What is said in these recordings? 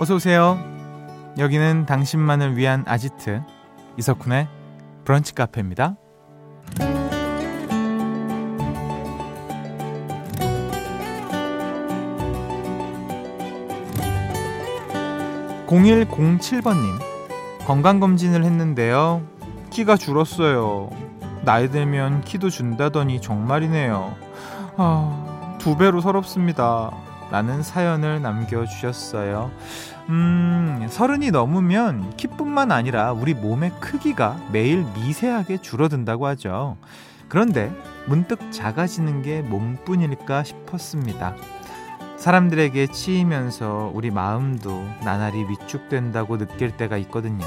어서 오세요. 여기는 당신만을 위한 아지트 이석훈의 브런치 카페입니다. 0107번님, 건강검진을 했는데요. 키가 줄었어요. 나이 들면 키도 준다더니 정말이네요. 아, 두 배로 서럽습니다. 라는 사연을 남겨주셨어요. 음, 서른이 넘으면 키뿐만 아니라 우리 몸의 크기가 매일 미세하게 줄어든다고 하죠. 그런데 문득 작아지는 게 몸뿐일까 싶었습니다. 사람들에게 치이면서 우리 마음도 나날이 위축된다고 느낄 때가 있거든요.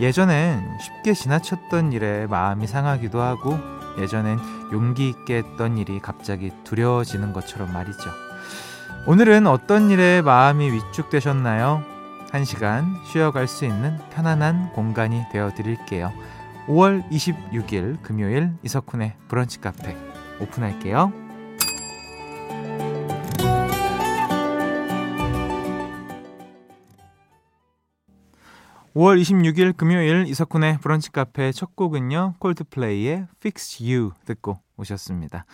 예전엔 쉽게 지나쳤던 일에 마음이 상하기도 하고 예전엔 용기 있게 했던 일이 갑자기 두려워지는 것처럼 말이죠. 오늘은 어떤 일에 마음이 위축되셨나요? 한 시간 쉬어갈 수 있는 편안한 공간이 되어 드릴게요. 5월 26일 금요일 이석훈의 브런치 카페 오픈할게요. 5월 26일 금요일 이석훈의 브런치 카페 첫 곡은요. 콜드플레이의 Fix You 듣고 오셨습니다.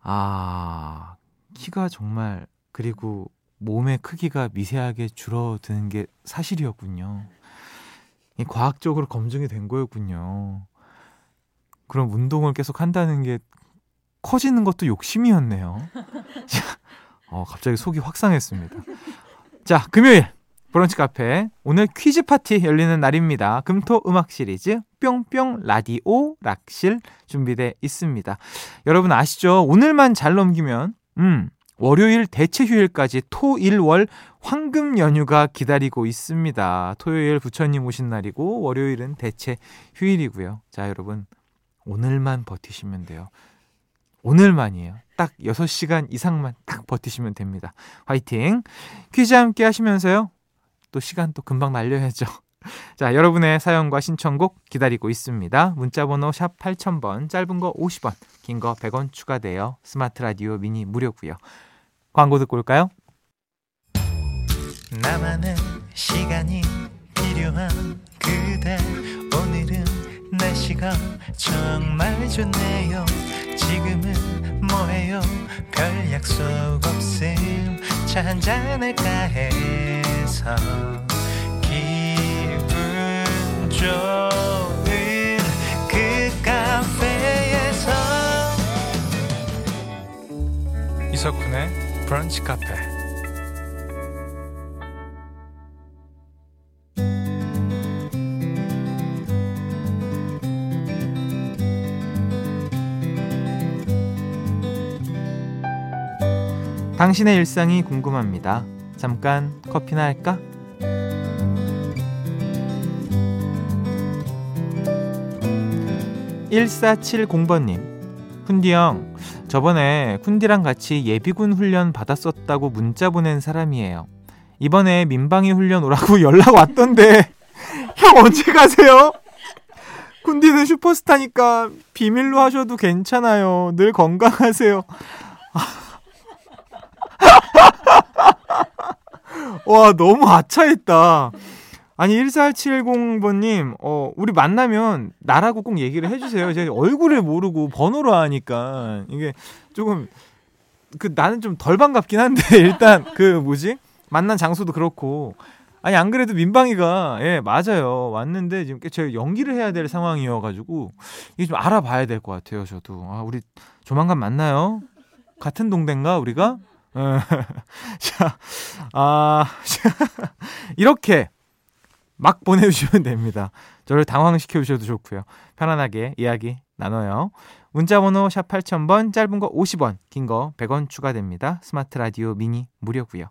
아, 키가 정말 그리고 몸의 크기가 미세하게 줄어드는 게 사실이었군요. 이 과학적으로 검증이 된 거였군요. 그럼 운동을 계속 한다는 게 커지는 것도 욕심이었네요. 어, 갑자기 속이 확상했습니다. 자, 금요일 브런치 카페 오늘 퀴즈 파티 열리는 날입니다. 금토 음악 시리즈 뿅뿅 라디오 락실 준비돼 있습니다. 여러분 아시죠? 오늘만 잘 넘기면 음 월요일 대체 휴일까지 토 일 월 황금 연휴가 기다리고 있습니다. 토요일 부처님 오신 날이고 월요일은 대체 휴일이고요. 자, 여러분 오늘만 버티시면 돼요. 오늘만이에요. 딱 6시간 이상만 딱 버티시면 됩니다. 화이팅! 퀴즈 함께 하시면서요. 또 시간 또 금방 날려야죠. 자, 여러분의 사연과 신청곡 기다리고 있습니다. 문자번호 샵 8000번, 짧은 거 50원, 긴 거 100원 추가되어 스마트 라디오 미니 무료고요 광고 듣고 올까요? 나만의 시간이 필요한 그대. 오늘은 날씨가 정말 좋네요. 지금은 뭐해요? 별 약속 없음. 차 한잔할까 해서. 기분 좋은 그 카페에서. 이석훈의 브런치 카페 당신의 일상이 궁금합니다. 잠깐 커피나 할까? 1470번님, 훈디 형, 저번에 훈디랑 같이 예비군 훈련 받았었다고 문자 보낸 사람이에요. 이번에 민방위 훈련 오라고 연락 왔던데, 형 언제 가세요? 훈디는 슈퍼스타니까 비밀로 하셔도 괜찮아요. 늘 건강하세요. 와, 너무 아차했다. 아니, 1470번님, 어, 우리 만나면 나라고 꼭 얘기를 해주세요. 제가 얼굴을 모르고 번호로 하니까, 이게 조금, 그, 나는 좀 덜 반갑긴 한데, 일단, 그, 뭐지? 만난 장소도 그렇고. 아니, 안 그래도 민방위가, 예, 맞아요. 왔는데, 지금 제가 연기를 해야 될 상황이어가지고, 이게 좀 알아봐야 될 것 같아요, 저도. 아, 우리 조만간 만나요. 같은 동대인가, 우리가? 자, 아, 이렇게 막 보내주시면 됩니다. 저를 당황시켜 주셔도 좋고요. 편안하게 이야기 나눠요. 문자번호 샵 8000번, 짧은 거 50원, 긴 거 100원 추가됩니다. 스마트 라디오 미니 무료고요.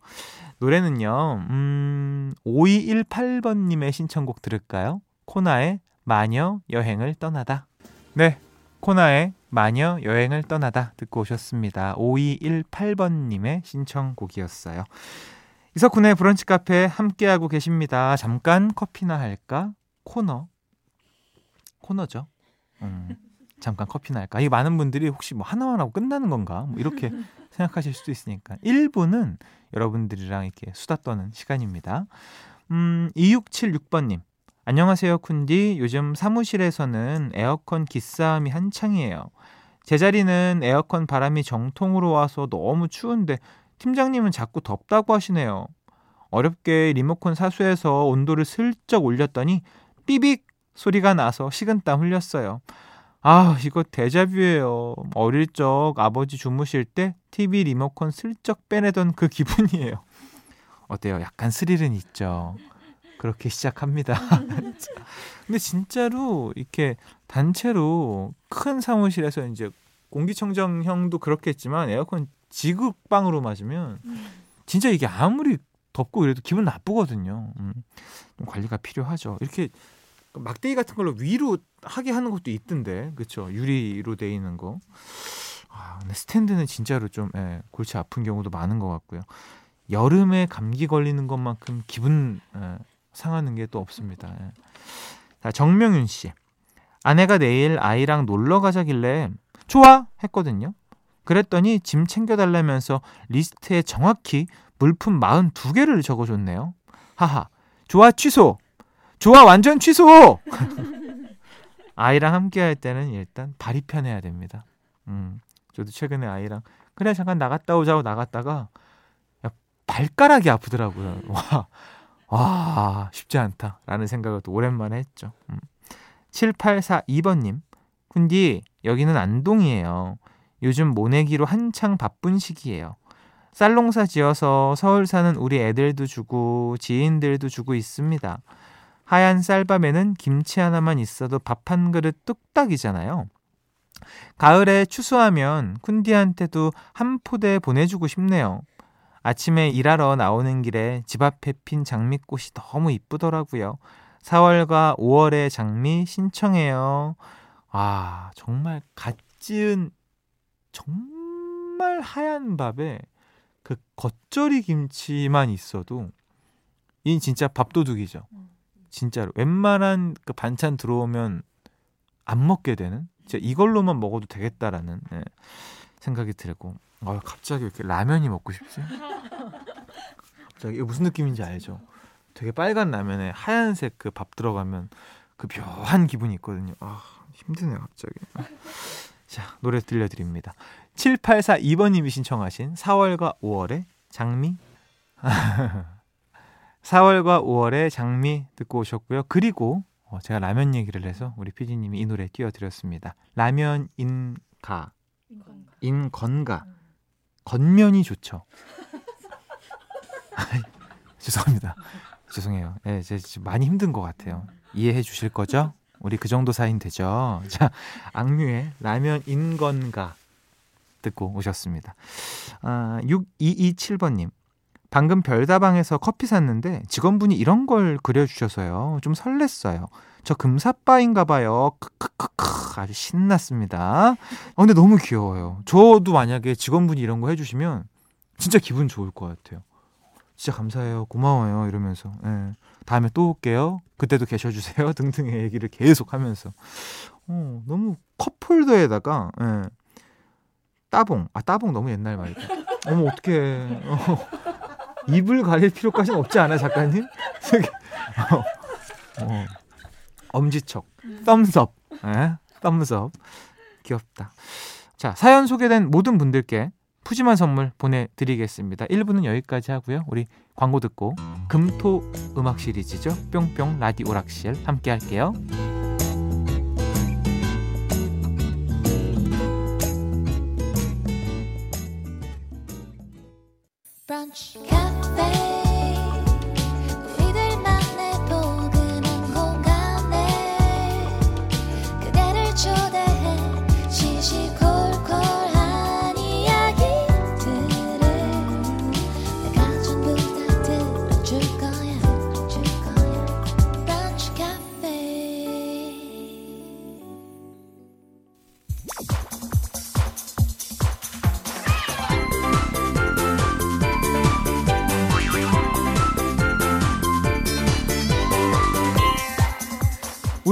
노래는요, 음, 5218번님의 신청곡 들을까요? 코나의 마녀 여행을 떠나다. 네, 코나의 마녀 여행을 떠나다 듣고 오셨습니다. 5218번님의 신청곡이었어요. 이석훈의 브런치 카페 함께하고 계십니다. 잠깐 커피나 할까? 코너. 코너죠. 음. 잠깐 커피나 할까? 이 많은 분들이 혹시 뭐 하나만 하고 끝나는 건가? 뭐 이렇게 생각하실 수도 있으니까 1부는 여러분들이랑 이렇게 수다 떠는 시간입니다. 음, 2676번님. 안녕하세요, 쿤디. 요즘 사무실에서는 에어컨 기싸움이 한창이에요. 제 자리는 에어컨 바람이 정통으로 와서 너무 추운데 팀장님은 자꾸 덥다고 하시네요. 어렵게 리모컨 사수해서 온도를 슬쩍 올렸더니 삐빅 소리가 나서 식은땀 흘렸어요. 아, 이거 데자뷰예요. 어릴 적 아버지 주무실 때 TV 리모컨 슬쩍 빼내던 그 기분이에요. 어때요? 약간 스릴은 있죠. 그렇게 시작합니다. 근데 진짜로 이렇게 단체로 큰 사무실에서 이제 공기청정형도 그렇겠지만 에어컨 지극방으로 맞으면 진짜 이게 아무리 덥고 그래도 기분 나쁘거든요. 음, 좀 관리가 필요하죠. 이렇게 막대기 같은 걸로 위로 하게 하는 것도 있던데, 그렇죠? 유리로 돼 있는 거. 아, 근데 스탠드는 진짜로 좀 예, 골치 아픈 경우도 많은 것 같고요. 여름에 감기 걸리는 것만큼 기분 예, 상하는 게 또 없습니다. 예. 자, 정명윤 씨. 아내가 내일 아이랑 놀러 가자길래 좋아 했거든요. 그랬더니 짐 챙겨달라면서 리스트에 정확히 물품 42개를 적어줬네요. 하하. 좋아 취소. 좋아 완전 취소. 아이랑 함께 할 때는 일단 발이 편해야 됩니다. 음. 저도 최근에 아이랑 그래 잠깐 나갔다 오자고 나갔다가 야, 발가락이 아프더라고요. 와. 와, 쉽지 않다라는 생각을 또 오랜만에 했죠. 음. 7842번님, 군디, 여기는 안동이에요. 요즘 모내기로 한창 바쁜 시기예요. 쌀농사 지어서 서울 사는 우리 애들도 주고 지인들도 주고 있습니다. 하얀 쌀밥에는 김치 하나만 있어도 밥 한 그릇 뚝딱이잖아요. 가을에 추수하면 쿤디한테도 한 포대 보내주고 싶네요. 아침에 일하러 나오는 길에 집 앞에 핀 장미꽃이 너무 이쁘더라고요. 4월과 5월의 장미 신청해요. 아, 정말 갓 지은 정말 하얀 밥에 그 겉절이 김치만 있어도 이 진짜 밥도둑이죠. 진짜로 웬만한 그 반찬 들어오면 안 먹게 되는 진짜 이걸로만 먹어도 되겠다라는 네, 생각이 들고 어, 갑자기 이렇게 라면이 먹고 싶지? 갑자기 이게 무슨 느낌인지 알죠? 되게 빨간 라면에 하얀색 그 밥 들어가면 그 묘한 기분이 있거든요. 아, 힘드네요, 갑자기. 자, 노래 들려드립니다. 7842번님이 신청하신 4월과 5월의 장미. 4월과 5월의 장미 듣고 오셨고요. 그리고 어, 제가 라면 얘기를 해서 우리 피디님이 이 노래 띄워드렸습니다. 라면 인가. 인건가. 겉면이 좋죠. 죄송합니다. 죄송해요. 예, 제 지금 많이 힘든 것 같아요. 이해해 주실 거죠? 우리 그 정도 사이는 되죠. 자, 악뮤의 라면 인 건가 듣고 오셨습니다. 아, 6227번님. 방금 별다방에서 커피 샀는데 직원분이 이런 걸 그려주셔서요. 좀 설렜어요. 저 금사빠인가 봐요. 크크크크 아주 신났습니다. 어, 근데 너무 귀여워요. 저도 만약에 직원분이 이런 거 해주시면 진짜 기분 좋을 것 같아요. 진짜 감사해요. 고마워요. 이러면서. 예. 다음에 또 올게요. 그때도 계셔 주세요. 등등의 얘기를 계속 하면서. 어, 너무 컵홀더에다가, 예. 따봉. 아, 따봉 너무 옛날 말이다. 어머, 어떡해. 어. 입을 가릴 필요까지는 없지 않아요, 작가님? 어. 어. 엄지척. 썸섭. 예? 썸섭. 귀엽다. 자, 사연 소개된 모든 분들께 푸짐한 선물 보내드리겠습니다. 1부는 여기까지 하고요. 우리 광고 듣고 금토 음악 시리즈죠. 뿅뿅 라디오 락실 함께 할게요.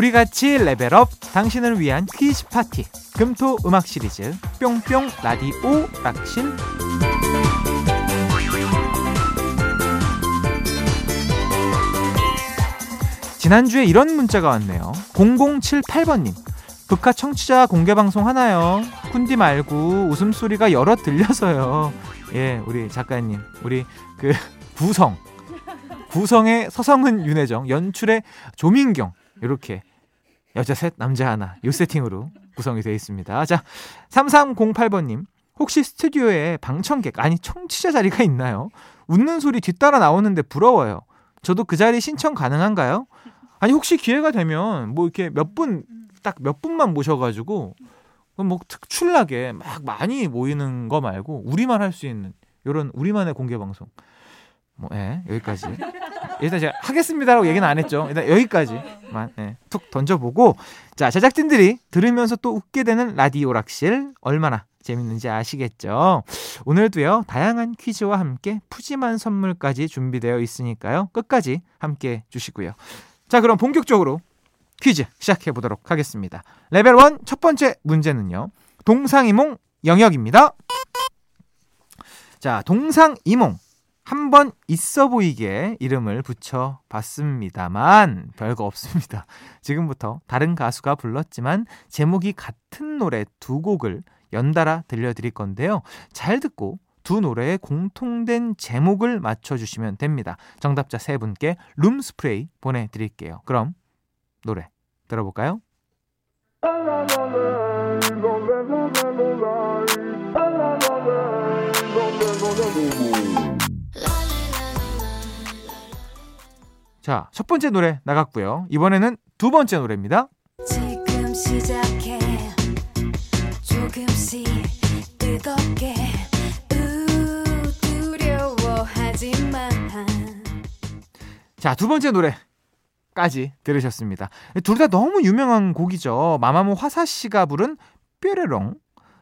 우리 같이 레벨업 당신을 위한 퀴즈 파티 금토 음악 시리즈 뿅뿅 라디오 락실 지난주에 이런 문자가 왔네요. 0078번님. 북카 청취자 공개 방송 하나요? 쿤디 말고 웃음소리가 여러 들려서요. 예, 우리 작가님. 우리 그 구성. 구성의 서성은 윤혜정, 연출의 조민경. 이렇게 여자 셋, 남자 하나. 요 세팅으로 구성이 되어 있습니다. 자, 3308번님. 혹시 스튜디오에 방청객, 아니 청취자 자리가 있나요? 웃는 소리 뒤따라 나오는데 부러워요. 저도 그 자리 신청 가능한가요? 아니 혹시 기회가 되면 뭐 이렇게 몇 분 딱 몇 분만 모셔가지고 뭐 특출나게 막 많이 모이는 거 말고 우리만 할 수 있는 이런 우리만의 공개 방송 뭐 예, 여기까지 일단 제가 하겠습니다라고 얘기는 안 했죠 일단 여기까지만 예, 툭 던져보고 자 제작진들이 들으면서 또 웃게 되는 라디오 락실 얼마나 재밌는지 아시겠죠? 오늘도요, 다양한 퀴즈와 함께 푸짐한 선물까지 준비되어 있으니까요, 끝까지 함께 주시고요. 자, 그럼 본격적으로 퀴즈 시작해 보도록 하겠습니다. 레벨 1 첫 번째 문제는요. 동상이몽 영역입니다. 자, 동상이몽 한 번 있어 보이게 이름을 붙여 봤습니다만 별거 없습니다. 지금부터 다른 가수가 불렀지만 제목이 같은 노래 두 곡을 연달아 들려드릴 건데요. 잘 듣고 두 노래의 공통된 제목을 맞춰주시면 됩니다. 정답자 세 분께 룸 스프레이 보내드릴게요. 그럼 노래 들어볼까요? 자, 첫 번째 노래 나갔고요. 이번에는 두 번째 노래입니다. 지금 시작해 조금씩 뜨겁게 자, 두 번째 노래 까지 들으셨습니다. 둘 다 너무 유명한 곡이죠. 마마무 화사 씨가 부른 뾰레롱.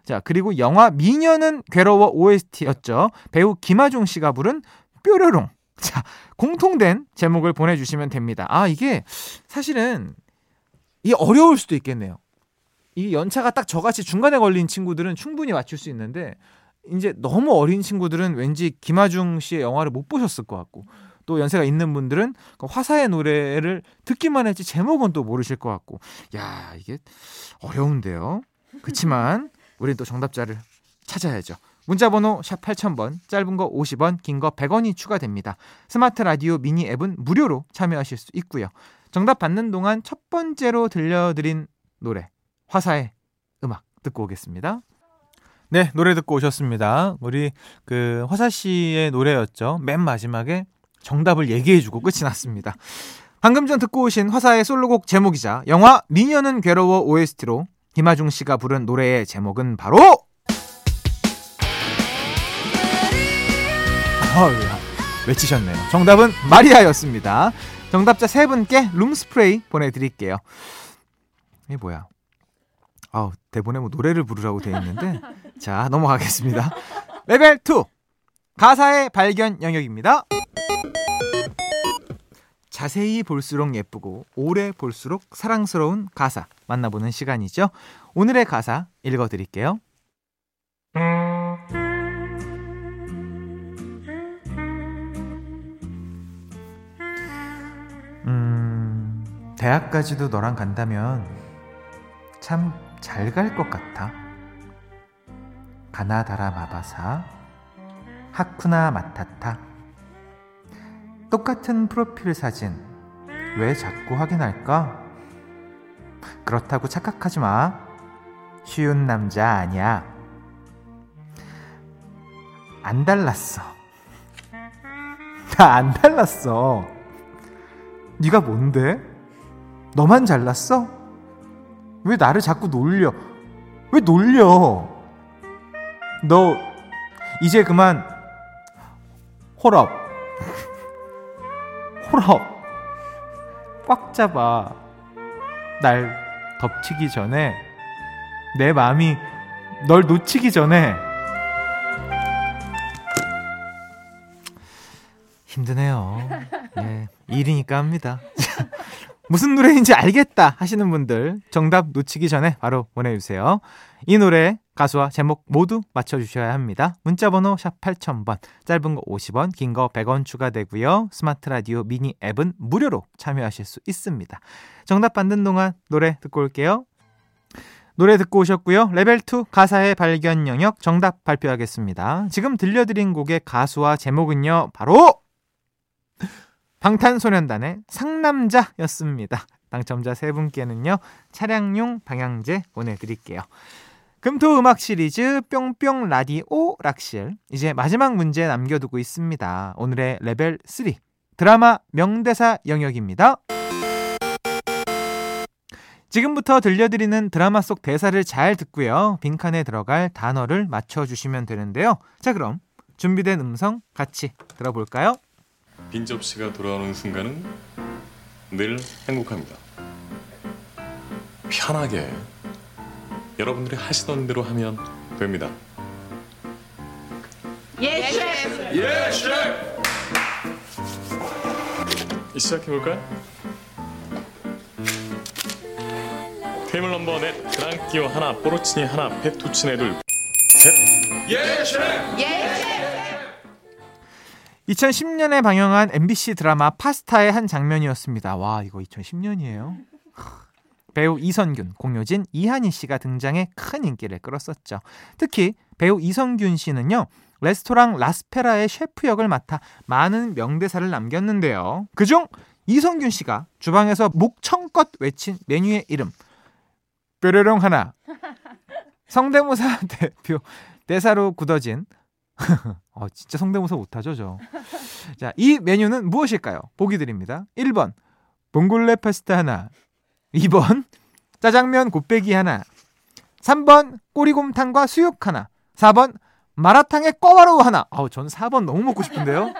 자, 그리고 영화 미녀는 괴로워 OST였죠. 배우 김하중 씨가 부른 뾰레롱. 자, 공통된 제목을 보내주시면 됩니다. 아, 이게 사실은 이 어려울 수도 있겠네요. 이 연차가 딱 저같이 중간에 걸린 친구들은 충분히 맞출 수 있는데 이제 너무 어린 친구들은 왠지 김하중 씨의 영화를 못 보셨을 것 같고 또 연세가 있는 분들은 그 화사의 노래를 듣기만 했지 제목은 또 모르실 것 같고 야 이게 어려운데요. 그렇지만 우리는 또 정답자를 찾아야죠. 문자번호 샵 8000번, 짧은 거 50원, 긴 거 100원이 추가됩니다. 스마트 라디오 미니 앱은 무료로 참여하실 수 있고요. 정답 받는 동안 첫 번째로 들려드린 노래, 화사의 음악 듣고 오겠습니다. 네, 노래 듣고 오셨습니다. 우리 그 화사 씨의 노래였죠. 맨 마지막에 정답을 얘기해주고 끝이 났습니다. 방금 전 듣고 오신 화사의 솔로곡 제목이자 영화 미녀는 괴로워 OST로 김하중 씨가 부른 노래의 제목은 바로 외치셨네요. 정답은 마리아였습니다. 정답자 세 분께 룸스프레이 보내드릴게요. 이게 뭐야? 아우 대본에 뭐 노래를 부르라고 돼 있는데 자 넘어가겠습니다. 레벨 2 가사의 발견 영역입니다. 자세히 볼수록 예쁘고 오래 볼수록 사랑스러운 가사 만나보는 시간이죠. 오늘의 가사 읽어드릴게요. 음, 대학까지도 너랑 간다면 참 잘 갈 것 같아. 가나다라 마바사, 하쿠나 마타타. 똑같은 프로필 사진 왜 자꾸 확인할까? 그렇다고 착각하지 마. 쉬운 남자 아니야. 안 달랐어. 나 안 달랐어. 네가 뭔데? 너만 잘났어? 왜 나를 자꾸 놀려? 왜 놀려? 너 이제 그만 홀업. 홀업 꽉 잡아 날 덮치기 전에 내 마음이 널 놓치기 전에 힘드네요. 예, 일이니까 합니다. 무슨 노래인지 알겠다 하시는 분들 정답 놓치기 전에 바로 보내주세요. 이 노래 가수와 제목 모두 맞춰주셔야 합니다. 문자번호 샵 8000번, 짧은 거 50원, 긴 거 100원 추가되고요. 스마트 라디오 미니 앱은 무료로 참여하실 수 있습니다. 정답 받는 동안 노래 듣고 올게요. 노래 듣고 오셨고요. 레벨 2 가사의 발견 영역 정답 발표하겠습니다. 지금 들려드린 곡의 가수와 제목은요. 바로 방탄소년단의 상남자였습니다. 당첨자 세 분께는요. 차량용 방향제 보내드릴게요. 금토 음악 시리즈 뿅뿅 라디오 락실 이제 마지막 문제 남겨두고 있습니다. 오늘의 레벨 3 드라마 명대사 영역입니다. 지금부터 들려드리는 드라마 속 대사를 잘 듣고요. 빈칸에 들어갈 단어를 맞춰주시면 되는데요. 자, 그럼 준비된 음성 같이 들어볼까요? 빈 접시가 돌아오는 순간은 늘 행복합니다. 편하게 여러분들이 하시던 대로 하면 됩니다. 예, 셰프. 예, 셰프! 시작해볼까요? 테이블 넘버 넷, 드랑키오 하나, 포르치니 하나, 페투치네 둘, 셋. 예, 셰프! 예. 2010년에 방영한 MBC 드라마 파스타의 한 장면이었습니다. 와, 이거 2010년이에요. 배우 이선균, 공효진, 이한희 씨가 등장해 큰 인기를 끌었었죠. 특히 배우 이선균 씨는요. 레스토랑 라스페라의 셰프 역을 맡아 많은 명대사를 남겼는데요. 그중 이선균 씨가 주방에서 목청껏 외친 메뉴의 이름 뾰로롱 하나 성대모사 대표 대사로 굳어진 어, 진짜 성대모사 못하죠, 저. 자, 이 메뉴는 무엇일까요? 보기 드립니다. 1번, 봉골레 파스타 하나. 2번, 짜장면 곱빼기 하나. 3번, 꼬리곰탕과 수육 하나. 4번, 마라탕에 꿔바로우 하나. 아우, 전 4번 너무 먹고 싶은데요.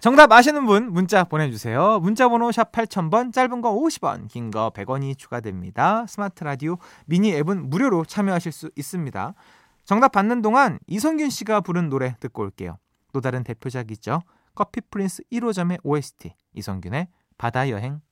정답 아시는 분 문자 보내주세요. 문자 번호 샵 8000번, 짧은 거 50원, 긴 거 100원이 추가됩니다. 스마트 라디오 미니 앱은 무료로 참여하실 수 있습니다. 정답 받는 동안 이선균 씨가 부른 노래 듣고 올게요. 또 다른 대표작이죠. 커피 프린스 1호점의 OST 이선균의 바다 여행.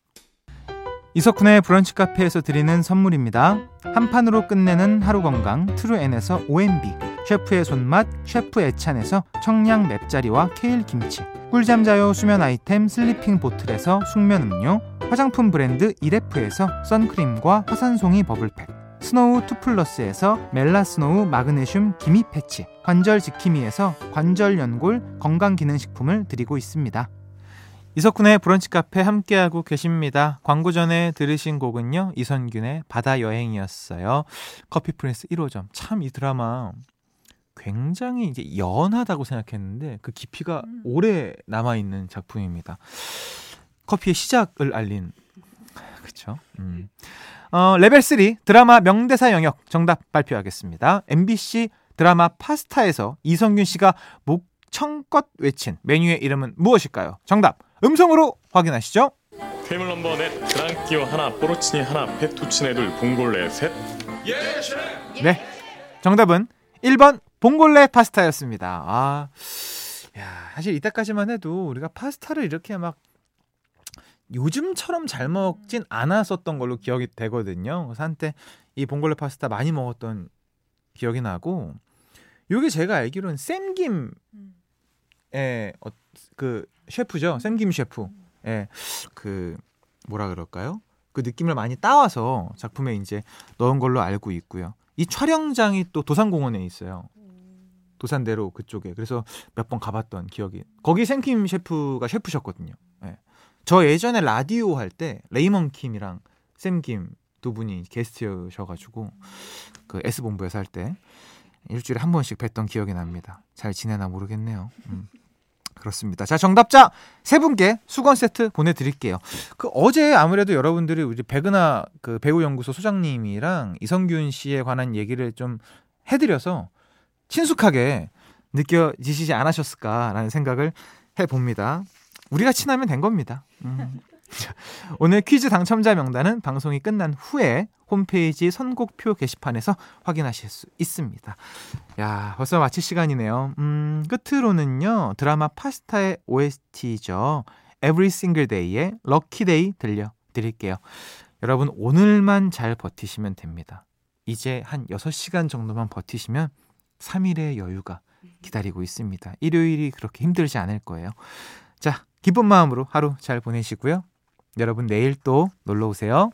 이석훈의 브런치 카페에서 드리는 선물입니다. 한 판으로 끝내는 하루 건강 트루엔에서 OMB 셰프의 손맛 셰프 애찬에서 청량 맵자리와 케일 김치 꿀잠 자요 수면 아이템 슬리핑 보틀에서 숙면 음료 화장품 브랜드 이레프에서 선크림과 화산송이 버블팩 스노우 투플러스에서 멜라스노우 마그네슘 기미 패치, 관절 지킴이에서 관절 연골 건강 기능식품을 드리고 있습니다. 이석훈의 브런치 카페 함께하고 계십니다. 광고 전에 들으신 곡은요, 이선균의 바다 여행이었어요. 커피 프린스 1호점. 참 이 드라마 굉장히 이제 연하다고 생각했는데 그 깊이가 음. 오래 남아 있는 작품입니다. 커피의 시작을 알린. 그쵸. 음. 어, 레벨 3 드라마 명대사 영역 정답 발표하겠습니다. MBC 드라마 파스타에서 이선균 씨가 목청껏 외친 메뉴의 이름은 무엇일까요? 정답 음성으로 확인하시죠. 테이블 넘버 넷, 그랑키오 하나, 포르치니 하나, 페투치네 둘, 봉골레 셋. 예, 셰프! 네. 정답은 1번 봉골레 파스타였습니다. 아, 야, 사실 이때까지만 해도 우리가 파스타를 이렇게 막 요즘처럼 잘 먹진 않았었던 걸로 기억이 되거든요. 그래서 한때 이 봉골레 파스타 많이 먹었던 기억이 나고, 요게 제가 알기로는 샘김의 어, 그 셰프죠. 샘김 셰프. 예, 그 뭐라 그럴까요? 그 느낌을 많이 따와서 작품에 이제 넣은 걸로 알고 있고요. 이 촬영장이 또 도산공원에 있어요. 도산대로 그쪽에. 그래서 몇 번 가봤던 기억이. 거기 샘킴 셰프가 셰프셨거든요. 예. 저 예전에 라디오 할 때 레이먼 킴이랑 샘 김 두 분이 게스트여셔가지고 그 S 본부에서 할 때 일주일에 한 번씩 뵀던 기억이 납니다. 잘 지내나 모르겠네요. 음. 그렇습니다. 자, 정답자 세 분께 수건 세트 보내드릴게요. 그 어제 아무래도 여러분들이 우리 백은하 그 배우 연구소 소장님이랑 이선균 씨에 관한 얘기를 좀 해드려서 친숙하게 느껴지시지 않으셨을까라는 생각을 해봅니다. 우리가 친하면 된 겁니다. 음. 오늘 퀴즈 당첨자 명단은 방송이 끝난 후에 홈페이지 선곡표 게시판에서 확인하실 수 있습니다. 야, 벌써 마칠 시간이네요. 음, 끝으로는요, 드라마 파스타의 OST죠. Every Single Day의 Lucky Day 들려드릴게요. 여러분, 오늘만 잘 버티시면 됩니다. 이제 한 6시간 정도만 버티시면 3일의 여유가 기다리고 있습니다. 일요일이 그렇게 힘들지 않을 거예요. 자, 기쁜 마음으로 하루 잘 보내시고요. 여러분 내일 또 놀러 오세요.